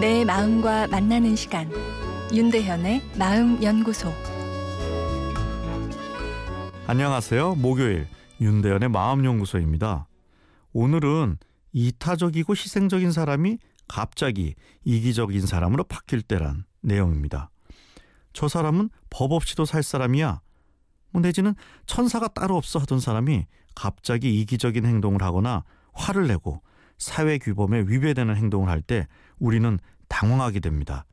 내 마음과 만나는 시간 윤대현의 마음 연구소 안녕하세요. 목요일 윤대현의 마음 연구소입니다. 오늘은 이타적이고 희생적인 사람이 갑자기 이기적인 사람으로 바뀔 때란 내용입니다. 저 사람은 법 없이도 살 사람이야. 뭐 내지는 천사가 따로 없어 하던 사람이 갑자기 이기적인 행동을 하거나 화를 내고 사회 규범에 위배되는 행동을 할 때 우리는 당황하게 됩니다.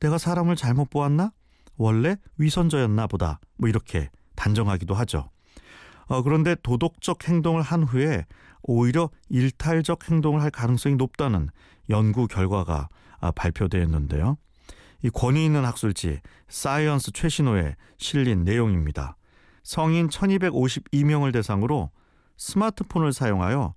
내가 사람을 잘못 보았나? 원래 위선자였나 보다. 뭐 이렇게 단정하기도 하죠. 어, 그런데 도덕적 행동을 한 후에 오히려 일탈적 행동을 할 가능성이 높다는 연구 결과가 아, 발표되었는데요. 이 권위 있는 학술지 사이언스 최신호에 실린 내용입니다. 성인 1252명을 대상으로 스마트폰을 사용하여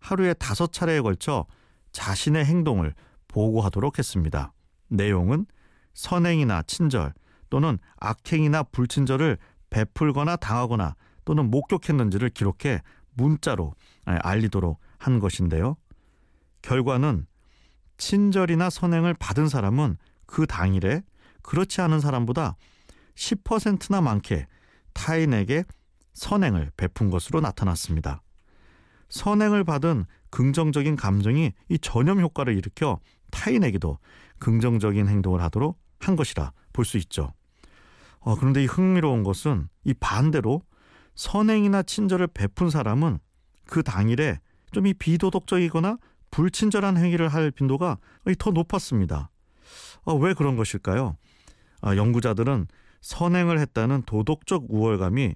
하루에 다섯 차례에 걸쳐 자신의 행동을 보고하도록 했습니다. 내용은 선행이나 친절 또는 악행이나 불친절을 베풀거나 당하거나 또는 목격했는지를 기록해 문자로 알리도록 한 것인데요. 결과는 친절이나 선행을 받은 사람은 그 당일에 그렇지 않은 사람보다 10%나 많게 타인에게 선행을 베푼 것으로 나타났습니다. 선행을 받은 긍정적인 감정이 이 전염 효과를 일으켜 타인에게도 긍정적인 행동을 하도록 한 것이라 볼 수 있죠. 어, 그런데 이 흥미로운 것은 이 반대로 선행이나 친절을 베푼 사람은 그 당일에 좀 이 비도덕적이거나 불친절한 행위를 할 빈도가 더 높았습니다. 어, 왜 그런 것일까요? 아, 연구자들은 선행을 했다는 도덕적 우월감이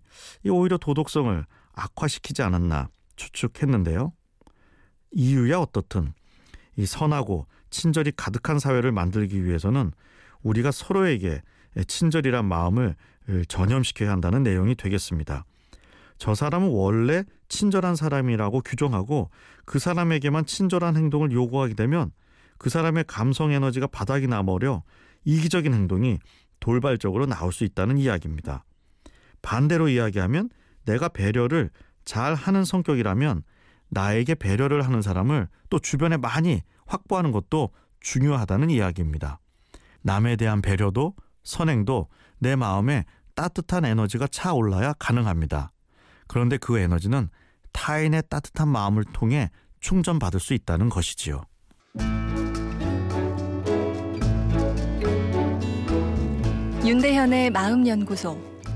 오히려 도덕성을 악화시키지 않았나 추측했는데요. 이유야 어떻든 이 선하고 친절이 가득한 사회를 만들기 위해서는 우리가 서로에게 친절이란 마음을 전염시켜야 한다는 내용이 되겠습니다. 저 사람은 원래 친절한 사람이라고 규정하고 그 사람에게만 친절한 행동을 요구하게 되면 그 사람의 감성 에너지가 바닥이 나버려 이기적인 행동이 돌발적으로 나올 수 있다는 이야기입니다. 반대로 이야기하면 내가 배려를 잘 하는 성격이라면 나에게 배려를 하는 사람을 또 주변에 많이 확보하는 것도 중요하다는 이야기입니다. 남에 대한 배려도 선행도 내 마음에 따뜻한 에너지가 차올라야 가능합니다. 그런데 그 에너지는 타인의 따뜻한 마음을 통해 충전받을 수 있다는 것이지요. 윤대현의 마음연구소.